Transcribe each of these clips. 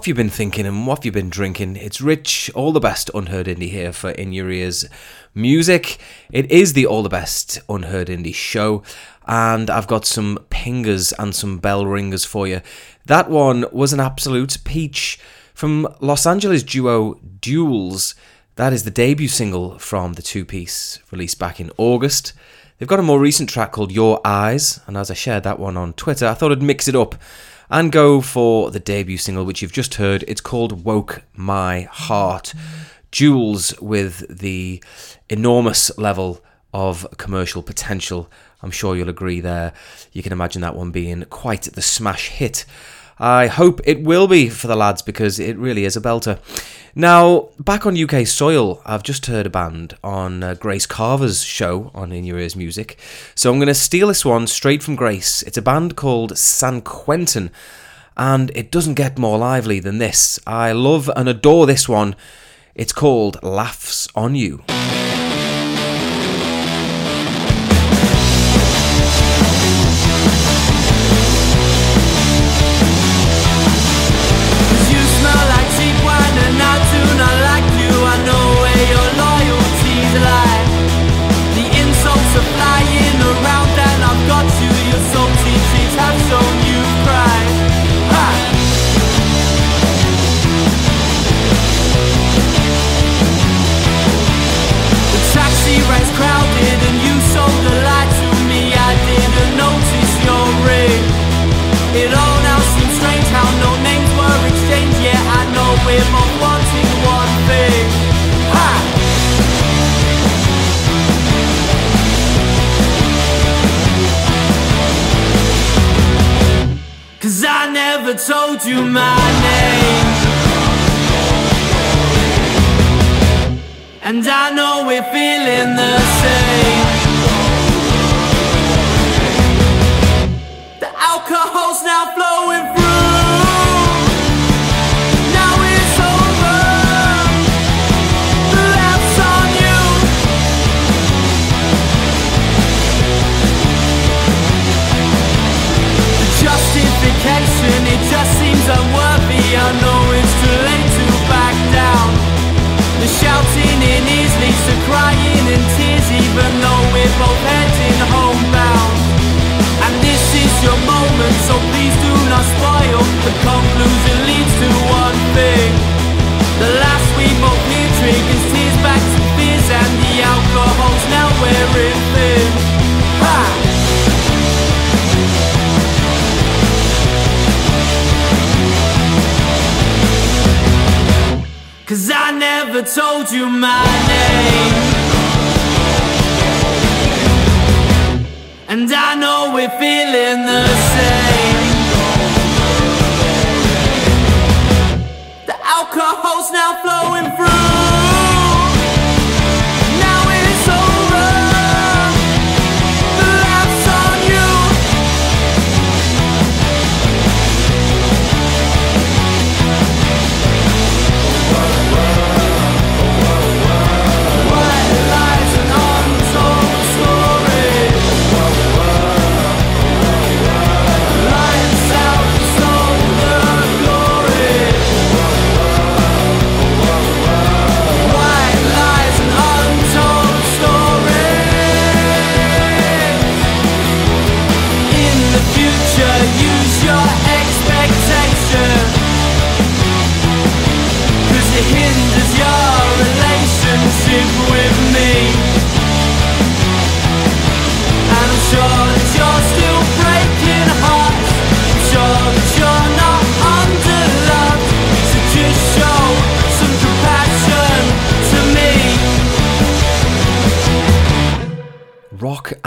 What have you been thinking and what have you been drinking? It's Rich, all the best unheard indie here for In Your Ears Music. It is the All the Best Unheard Indie show, and I've got some pingers and some bell ringers for you. That one was an absolute peach from Los Angeles duo Duels. That is the debut single from the two piece released back in August. They've got a more recent track called Your Eyes, and as I shared that one on Twitter, I thought I'd mix it up and go for the debut single, which you've just heard. It's called Woke My Heart. Duels with the enormous level of commercial potential. I'm sure you'll agree there. You can imagine that one being quite the smash hit. I hope it will be for the lads because it really is a belter. Now, back on UK soil, I've just heard a band on uh, Grace Carver's show on In Your Ears Music. So I'm going to steal this one straight from Grace. It's a band called San Quentin, and it doesn't get more lively than this. I love and adore this one. It's called Laughs on You. You I told you my name. And I know we're feeling the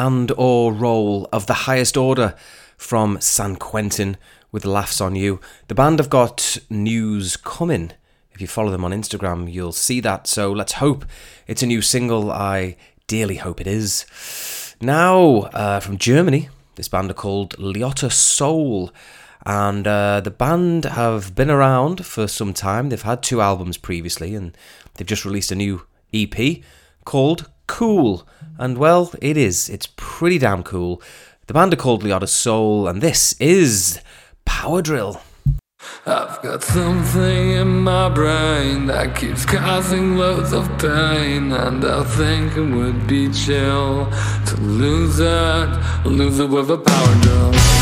and or roll of the highest order from San Quentin with laughs on you. The band have got news coming. If you follow them on Instagram, you'll see that. So let's hope it's a new single. I dearly hope it is. Now, uh, from Germany, this band are called Liotta Soul. And uh, the band have been around for some time. They've had two albums previously, and they've just released a new EP called Cool. And well, it is. It's pretty damn cool. The band are called Liotta Soul, and this is Power Drill. I've got something in my brain that keeps causing loads of pain, and I think it would be chill to lose it, lose it with a power drill.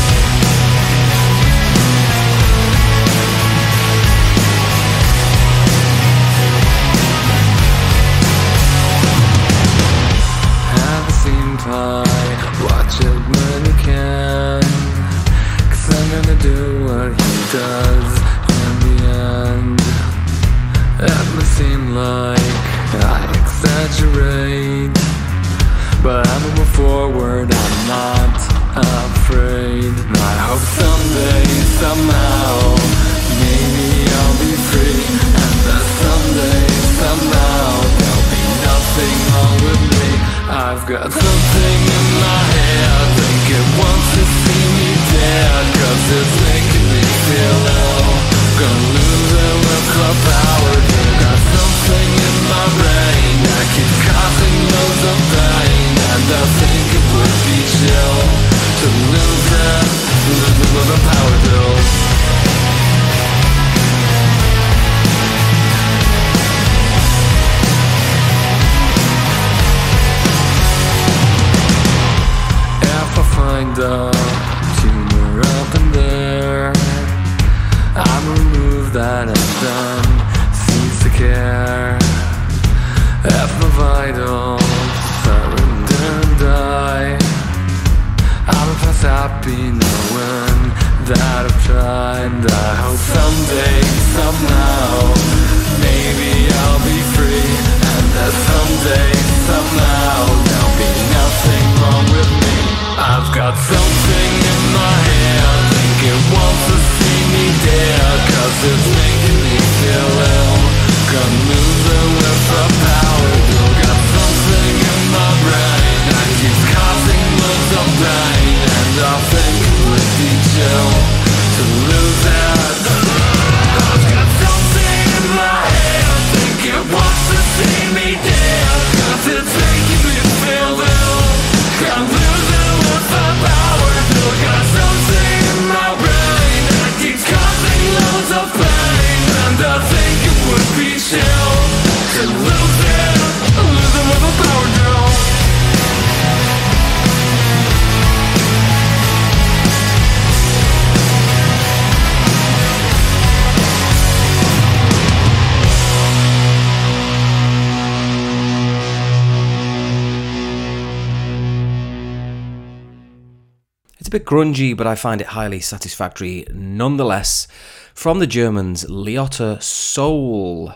Bit grungy, but I find it highly satisfactory nonetheless. From the Germans, Liotta Soul.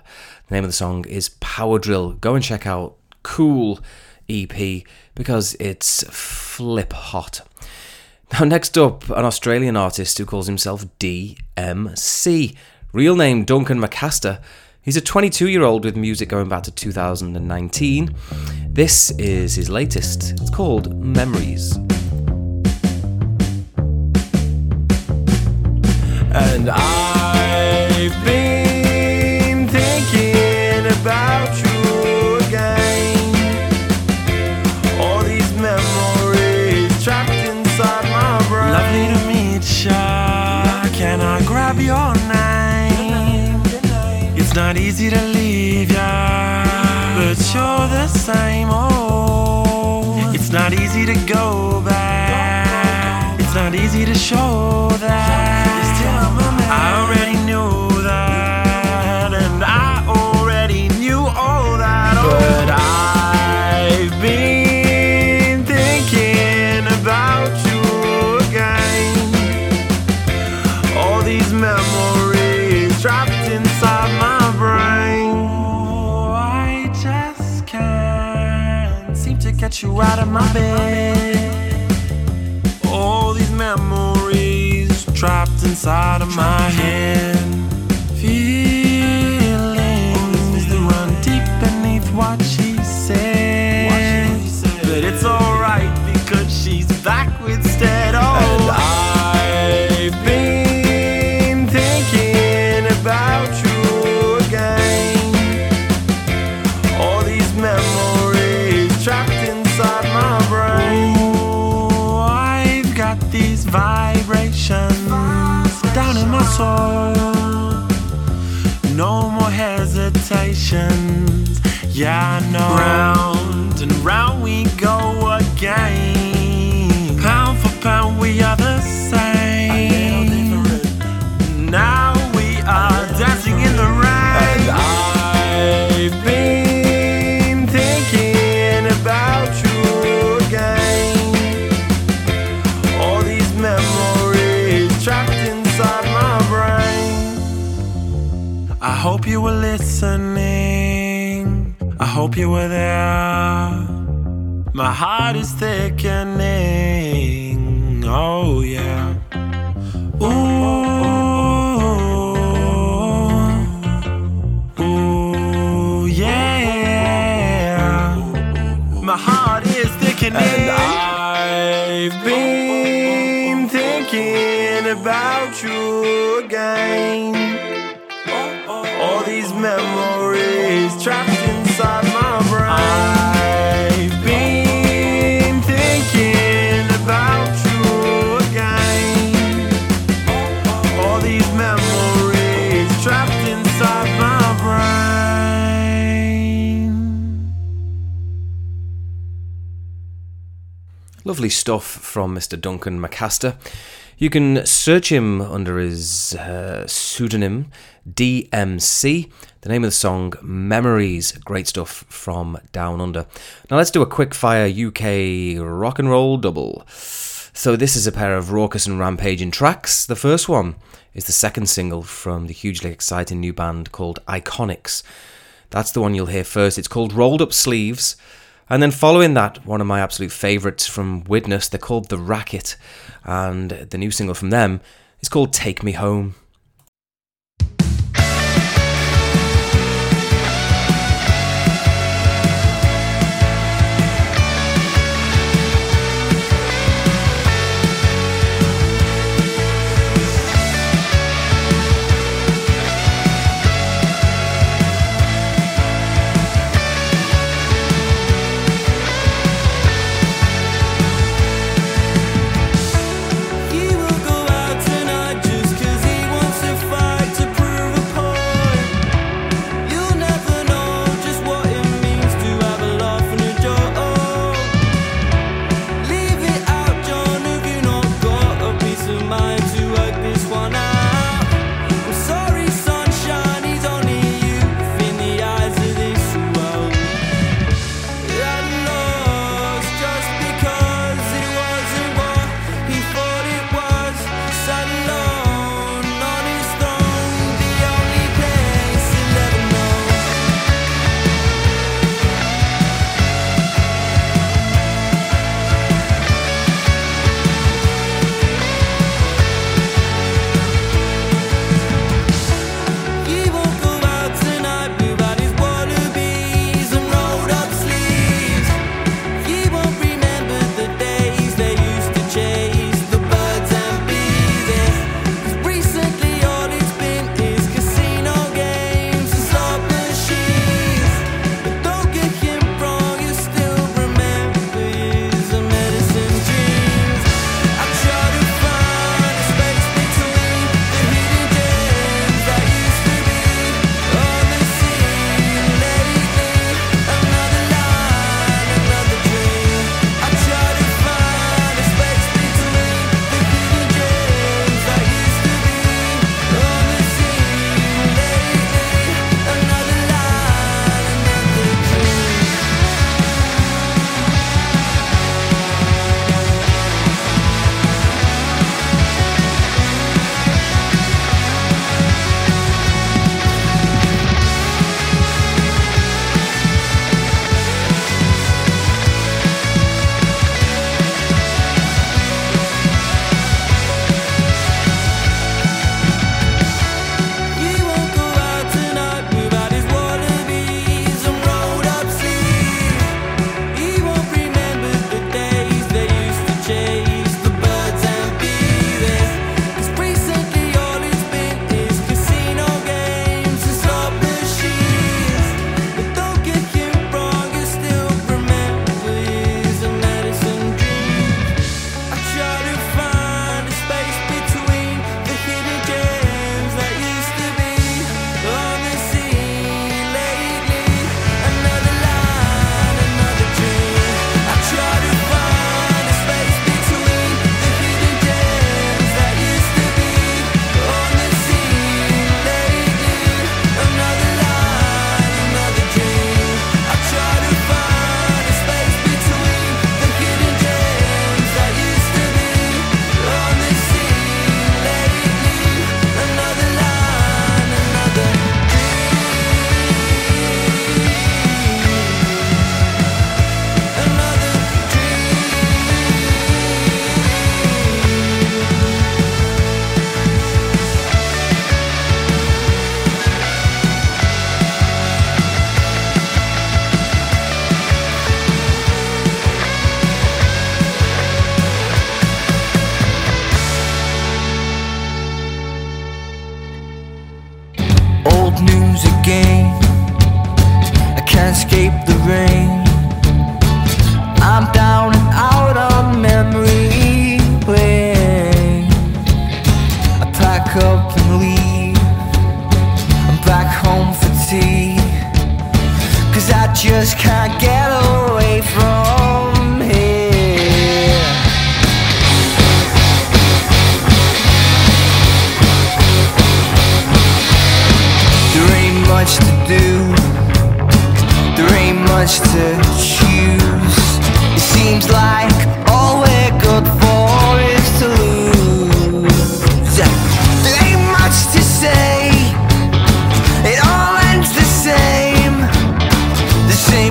The name of the song is Power Drill. Go and check out Cool EP because it's flip hot. Now, next up, an Australian artist who calls himself DMC. Real name Duncan McCaster. He's a 22 year old with music going back to 2019. This is his latest. It's called Memories. And I've been thinking about you again. All these memories trapped inside my brain. Lovely to meet ya. Can I grab your name? It's not easy to leave ya, but you're the same. Oh, it's not easy to go back. It's not easy to show that. Get you out of my bed. All these memories trapped inside of my head. Feelings that run deep beneath what she said. But it's alright because she's back hope you were there. My heart is thickening. Oh, yeah. Ooh. Ooh, yeah. My heart is thickening. And I've been thinking about you again. All these memories trapped Lovely stuff from Mr. Duncan McCaster. You can search him under his uh, pseudonym DMC. The name of the song Memories. Great stuff from Down Under. Now let's do a quick fire UK rock and roll double. So this is a pair of raucous and rampaging tracks. The first one is the second single from the hugely exciting new band called Iconics. That's the one you'll hear first. It's called Rolled Up Sleeves. And then following that, one of my absolute favourites from Widnes, they're called The Racket. And the new single from them is called Take Me Home.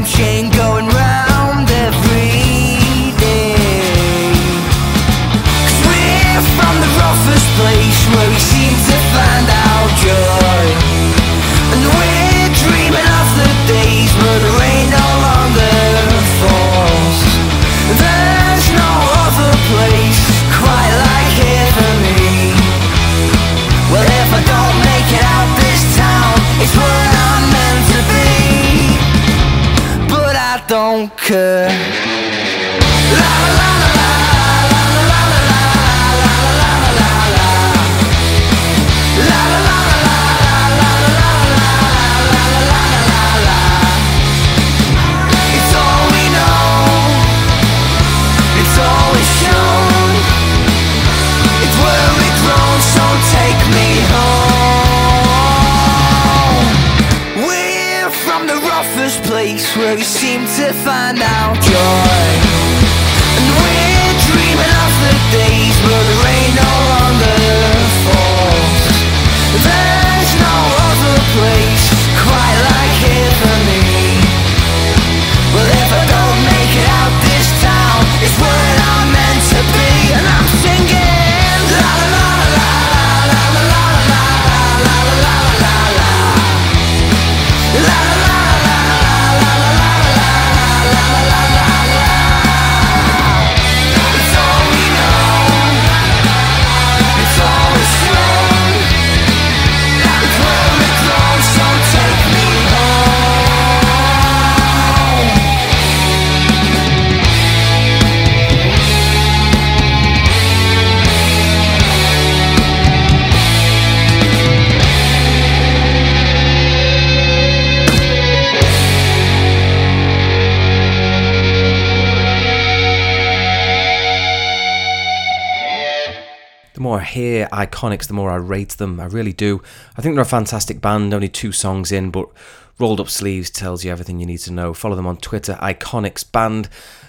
shame que without joy. Iconics, the more I rate them. I really do. I think they're a fantastic band, only two songs in, but Rolled Up Sleeves tells you everything you need to know. Follow them on Twitter, Iconics Band.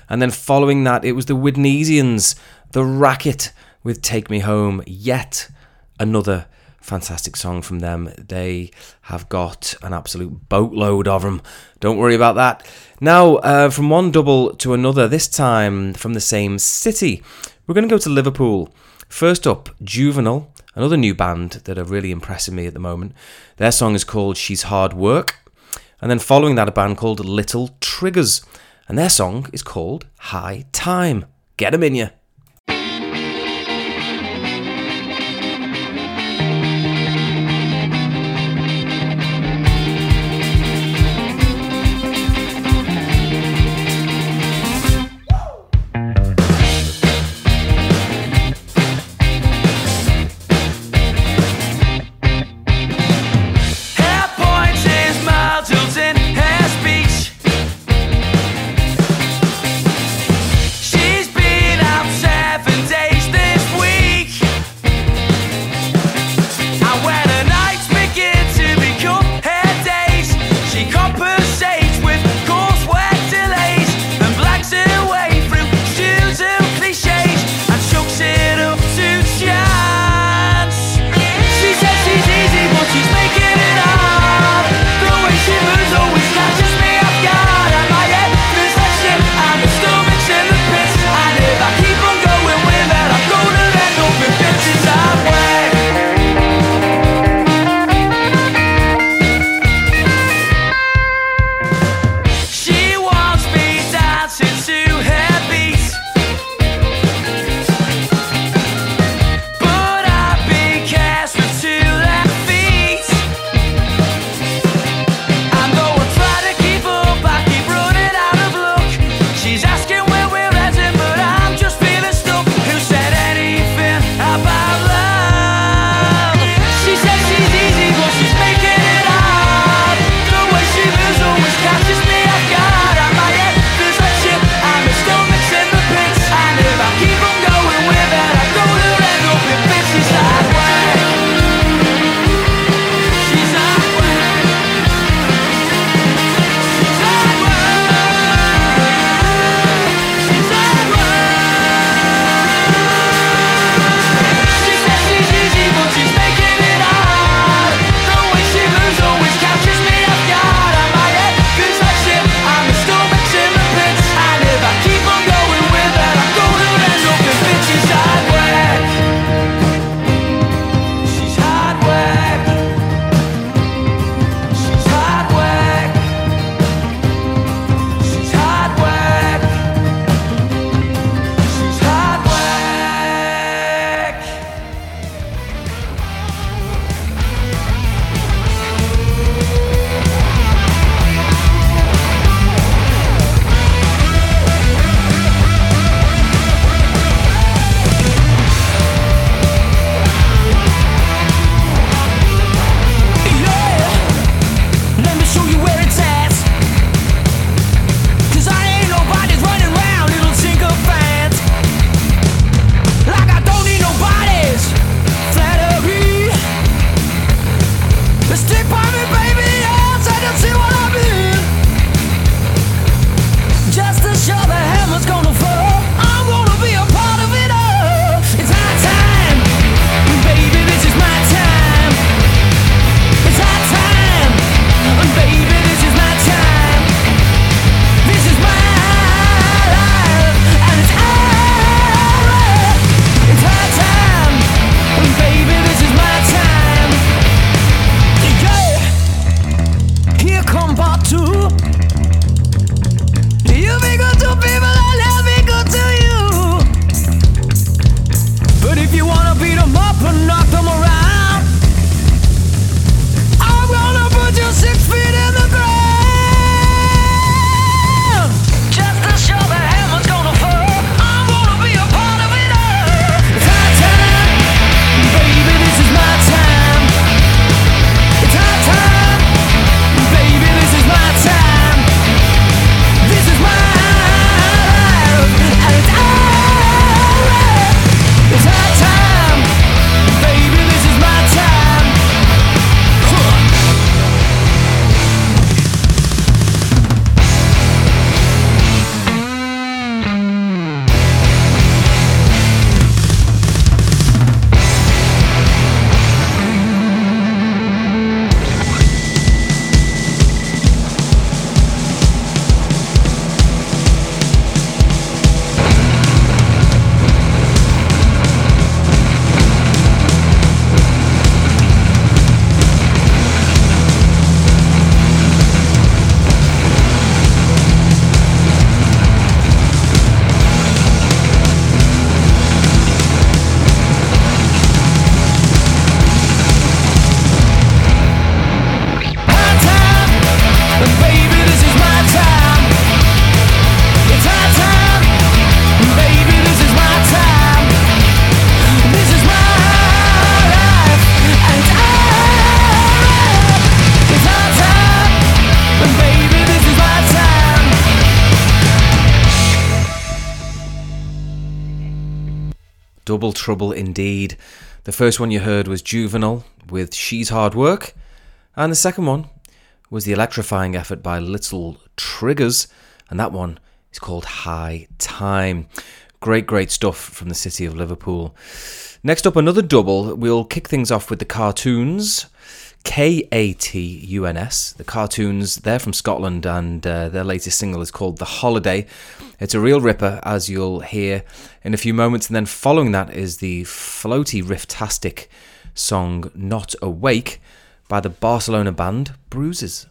And then following that, it was the Widnesians, The Racket with Take Me Home. Yet another fantastic song from them. They have got an absolute boatload of them. Don't worry about that. Now, uh, from one double to another, this time from the same city, we're going to go to Liverpool. First up, Juvenile, another new band that are really impressing me at the moment. Their song is called She's Hard Work. And then following that, a band called Little Triggers. And their song is called High Time. Get 'em in ya. trouble indeed. The first one you heard was Juvenile with She's Hard Work, and the second one was the electrifying effort by Little Triggers, and that one is called High Time. Great, great stuff from the city of Liverpool. Next up, another double. We'll kick things off with the Katuns. K A T U N S. The Katuns, they're from Scotland, and uh, their latest single is called The Holiday. It's a real ripper, as you'll hear in a few moments. And then following that is the floaty, rifftastic song Not Awake by the Barcelona band Bruises.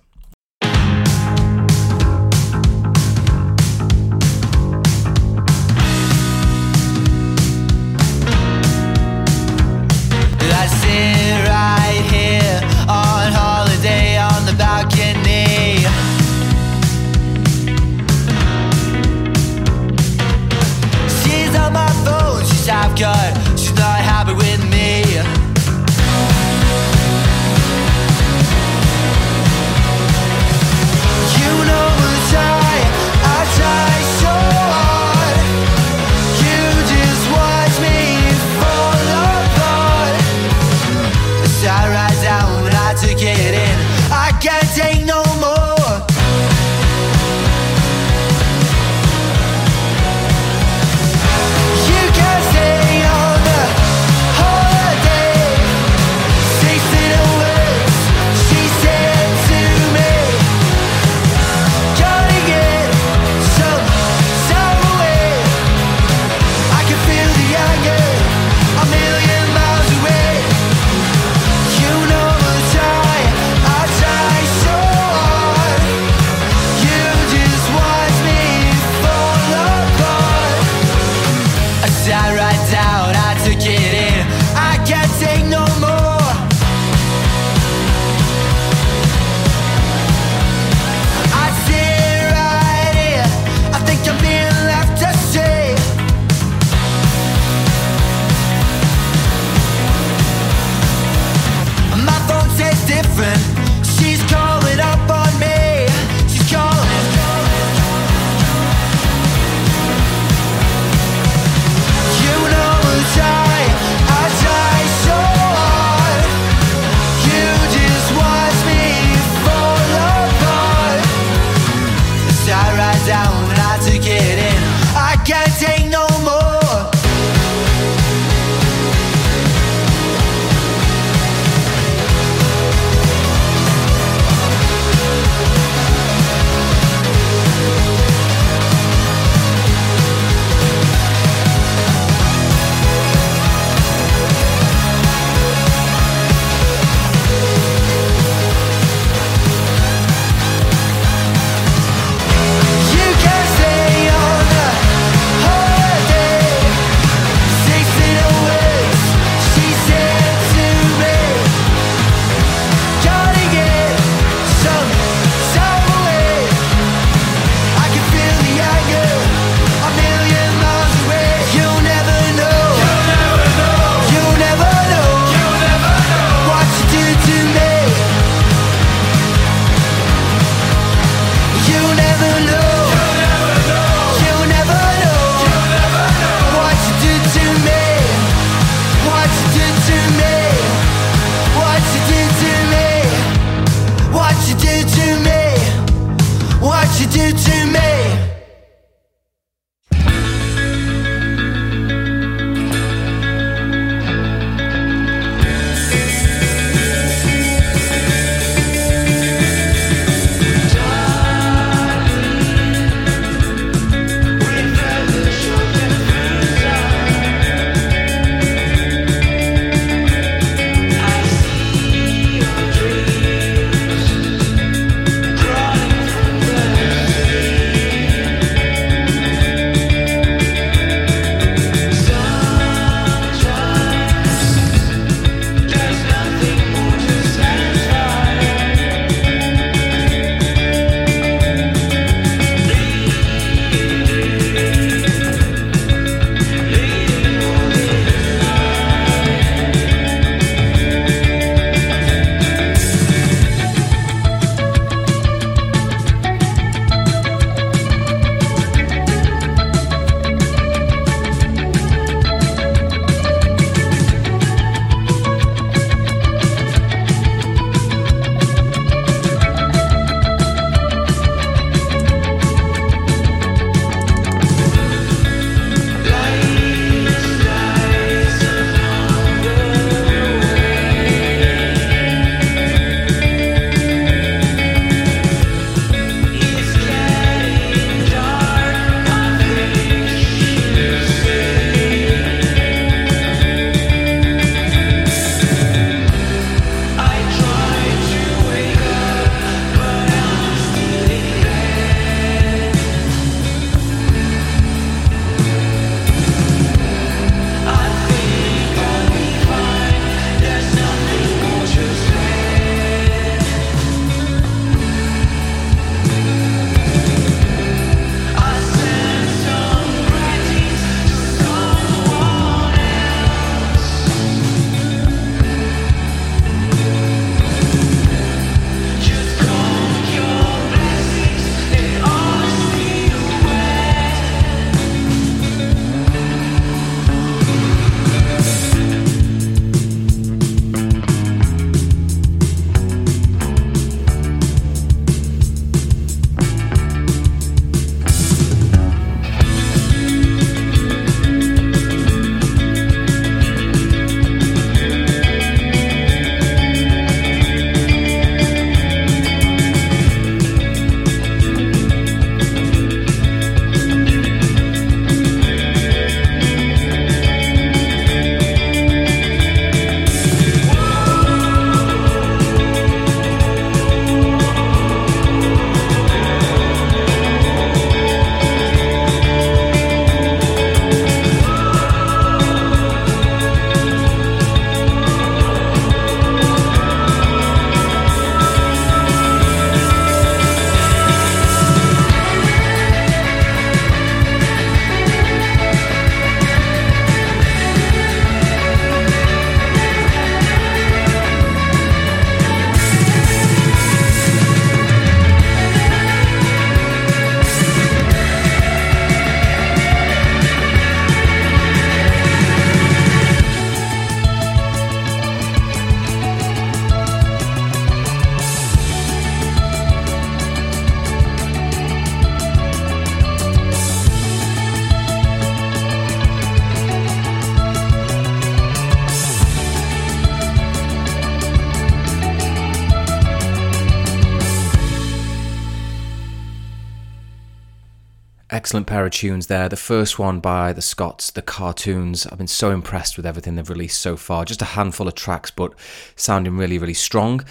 Excellent pair of tunes there. The first one by the Scots, the Katuns. I've been so impressed with everything they've released so far. Just a handful of tracks, but sounding really, really strong.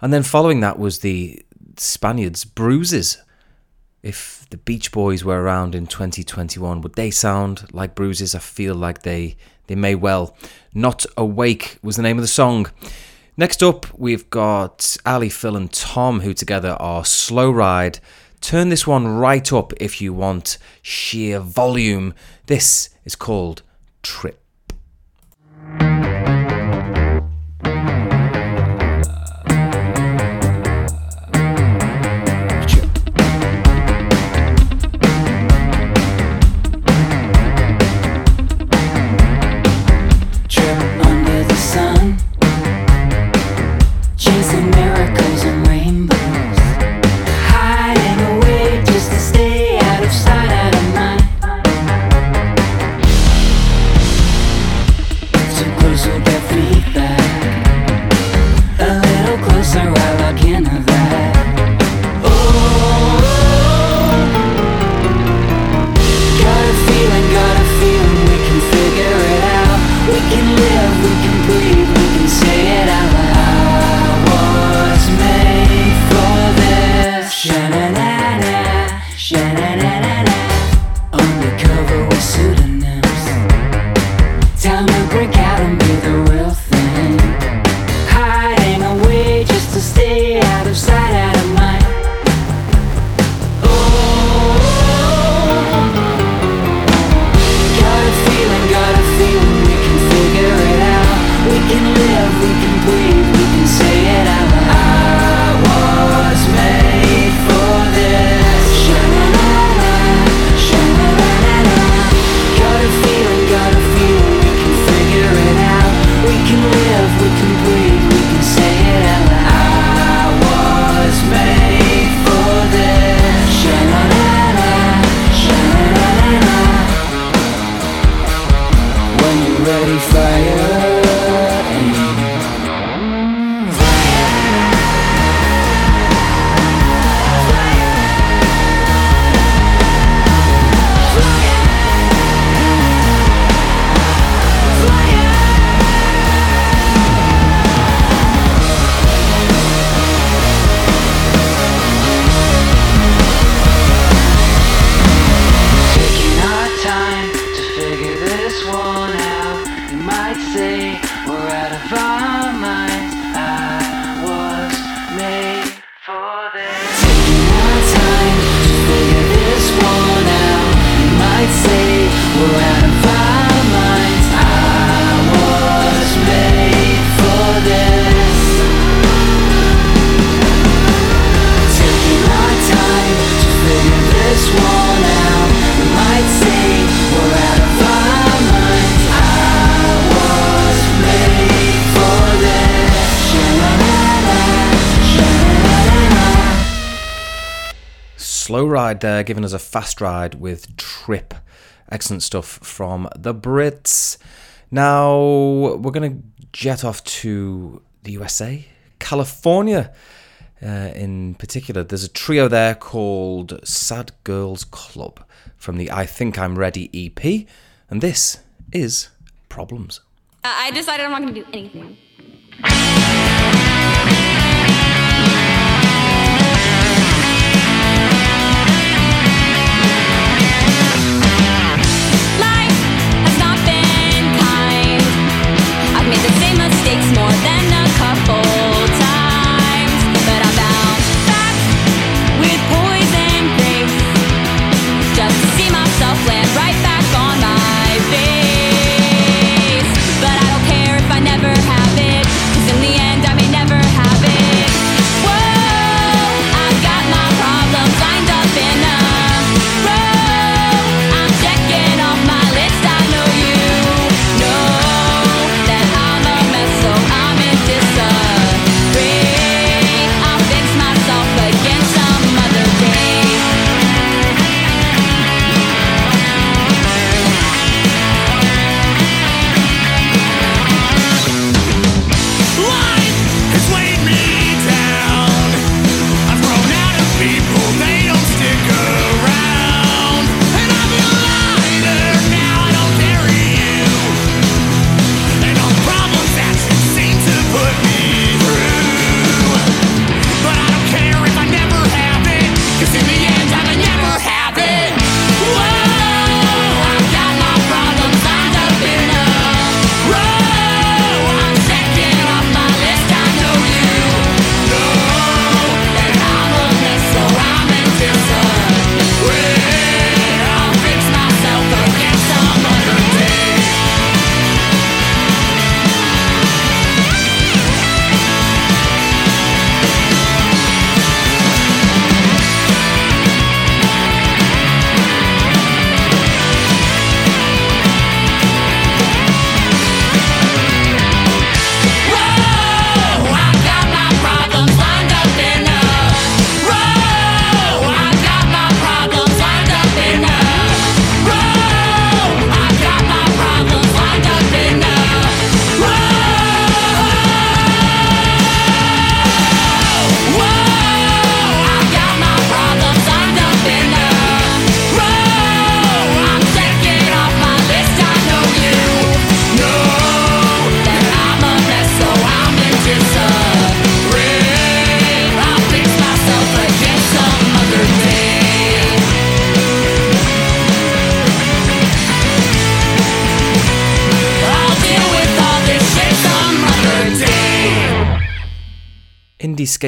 And then following that was the Spaniards, Bruises. If the Beach Boys were around in 2021, would they sound like Bruises? I feel like they they may well. Not Awake was the name of the song. Next up, we've got Ali, Phil, and Tom, who together are Slow Ride. Turn this one right up if you want sheer volume. This is called Trip. Slow ride there, giving us a fast ride with Trip. Excellent stuff from the Brits. Now we're going to jet off to the USA, California. Uh, in particular, there's a trio there called Sad Girls Club from the I Think I'm Ready EP, and this is Problems. I I decided I'm not going to do anything.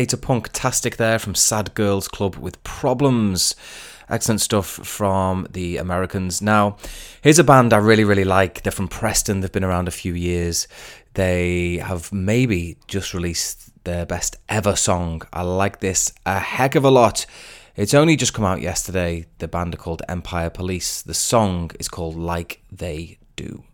Skater punk tastic there from Sad Girls Club with Problems. Excellent stuff from the Americans. Now, here's a band I really, really like. They're from Preston, they've been around a few years. They have maybe just released their best ever song. I like this a heck of a lot. It's only just come out yesterday. The band are called Empire Police. The song is called Like They Do.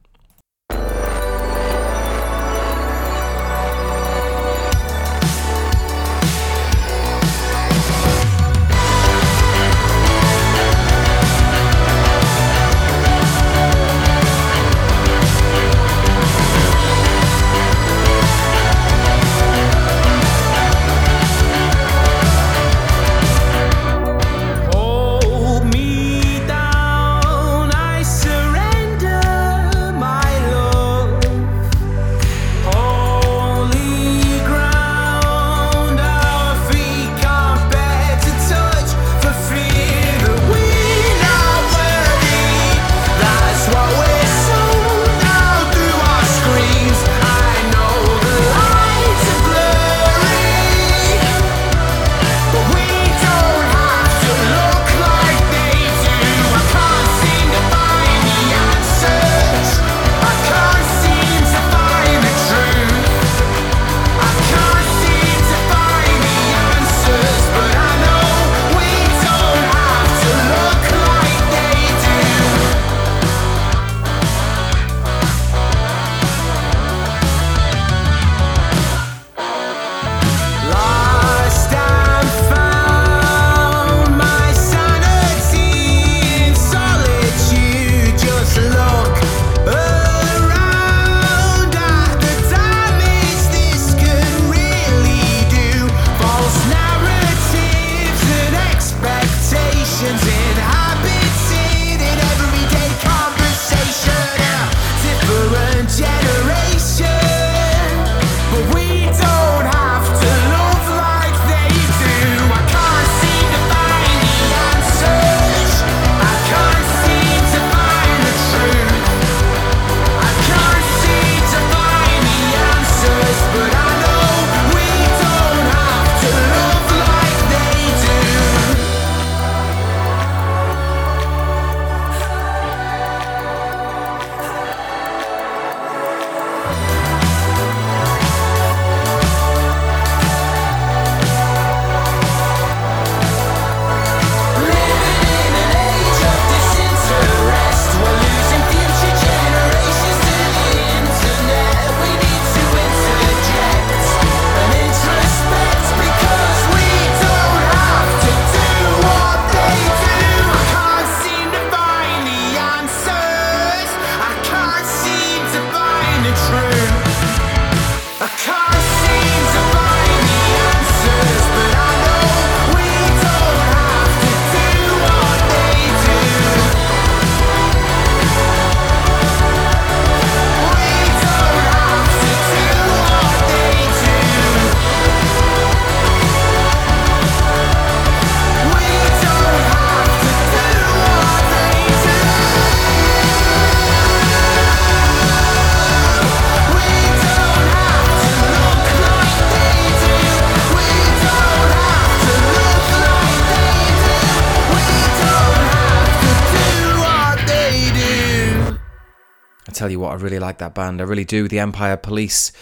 I really like that band. I really do. The Empire Police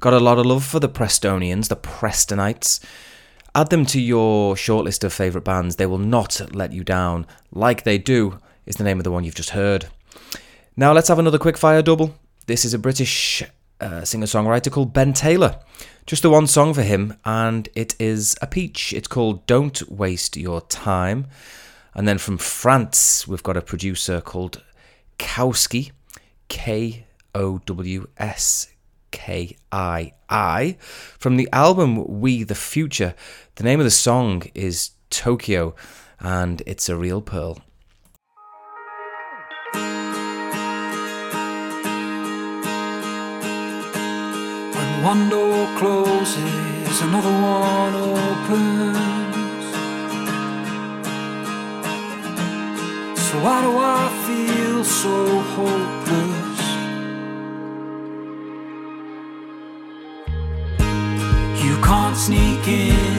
got a lot of love for the Prestonians, the Prestonites. Add them to your shortlist of favourite bands. They will not let you down. Like They Do is the name of the one you've just heard. Now let's have another quick fire double. This is a British uh, singer songwriter called Ben Taylor. Just the one song for him, and it is a peach. It's called Don't Waste Your Time. And then from France, we've got a producer called Kowski, K O W S K I I. From the album We the Future, the name of the song is Tokyo, and it's a real pearl. When one door closes, another one opens. So why do I feel so hopeless? You can't sneak in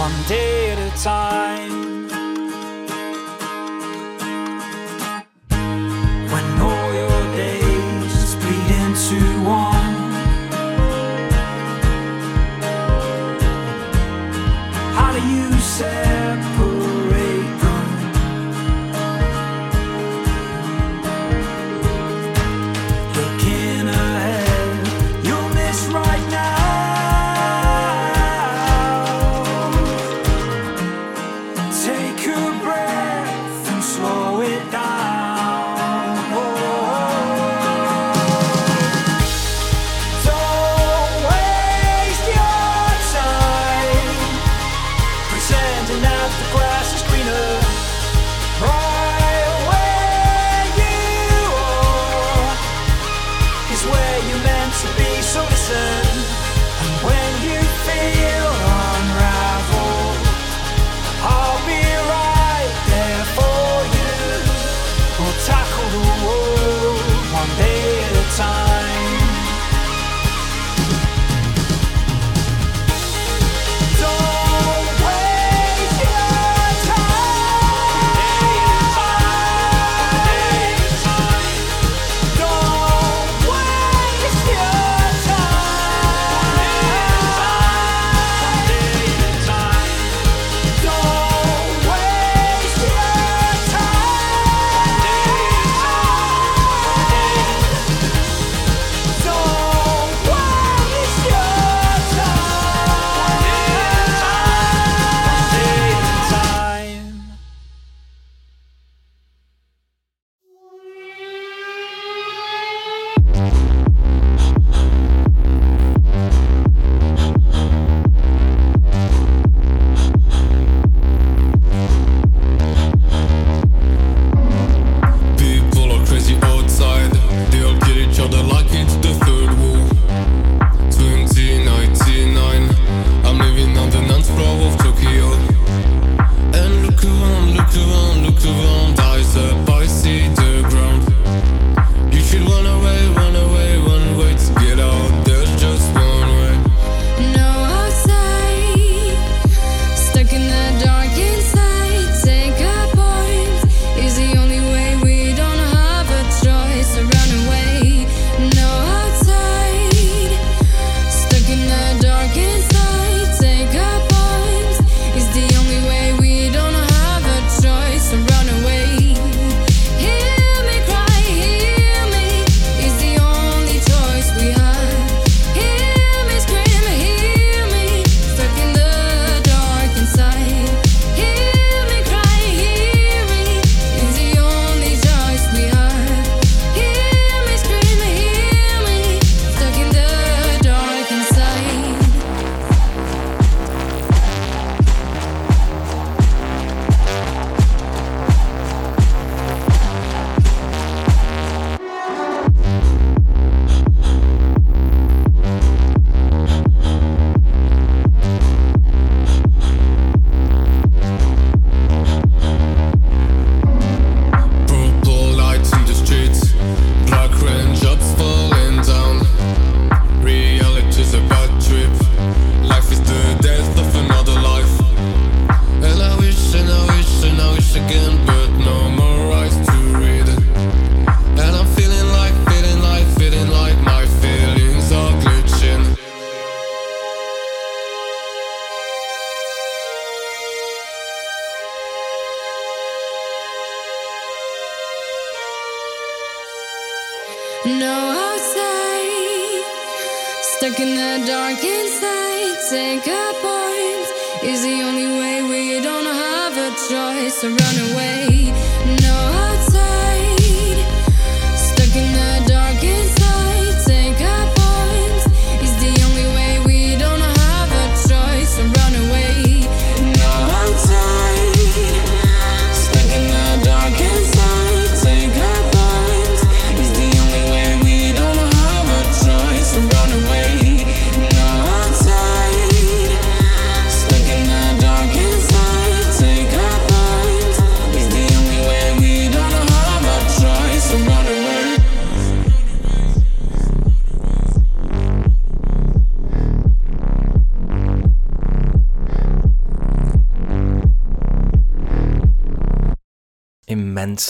one day at a time.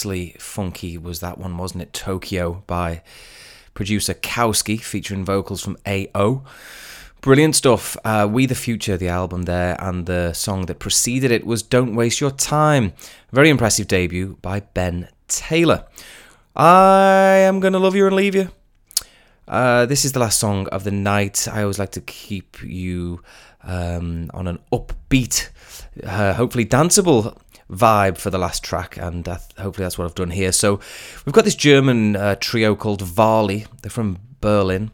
Immensely funky was that one, wasn't it? Tokyo by producer Kowski, featuring vocals from AO. Brilliant stuff. Uh, we the Future, the album there, and the song that preceded it was Don't Waste Your Time. Very impressive debut by Ben Taylor. I am going to love you and leave you. Uh, this is the last song of the night. I always like to keep you um, on an upbeat, uh, hopefully danceable vibe for the last track, and uh, hopefully that's what I've done here. So we've got this German uh, trio called Varley. They're from Berlin,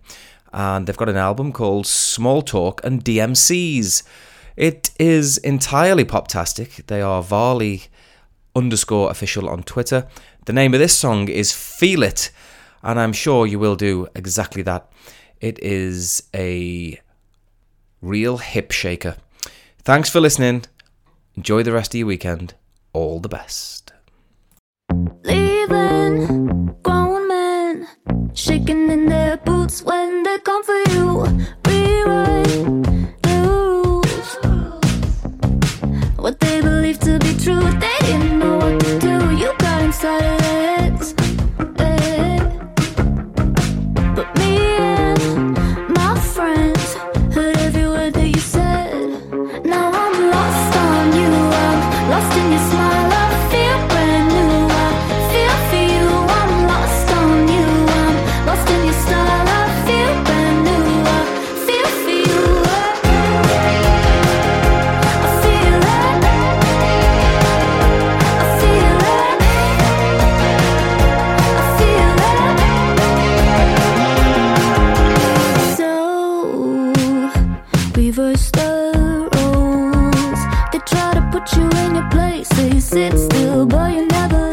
and they've got an album called Small Talk and DMCs. It is entirely poptastic. They are Varley underscore official on Twitter. The name of this song is Feel It, and I'm sure you will do exactly that. It is a real hip shaker. Thanks for listening. Enjoy the rest of your weekend. All the best. Leaving grown men shaking in their boots when they come for you. Rewrite the rules. What they believe to be true, your sit still, but you never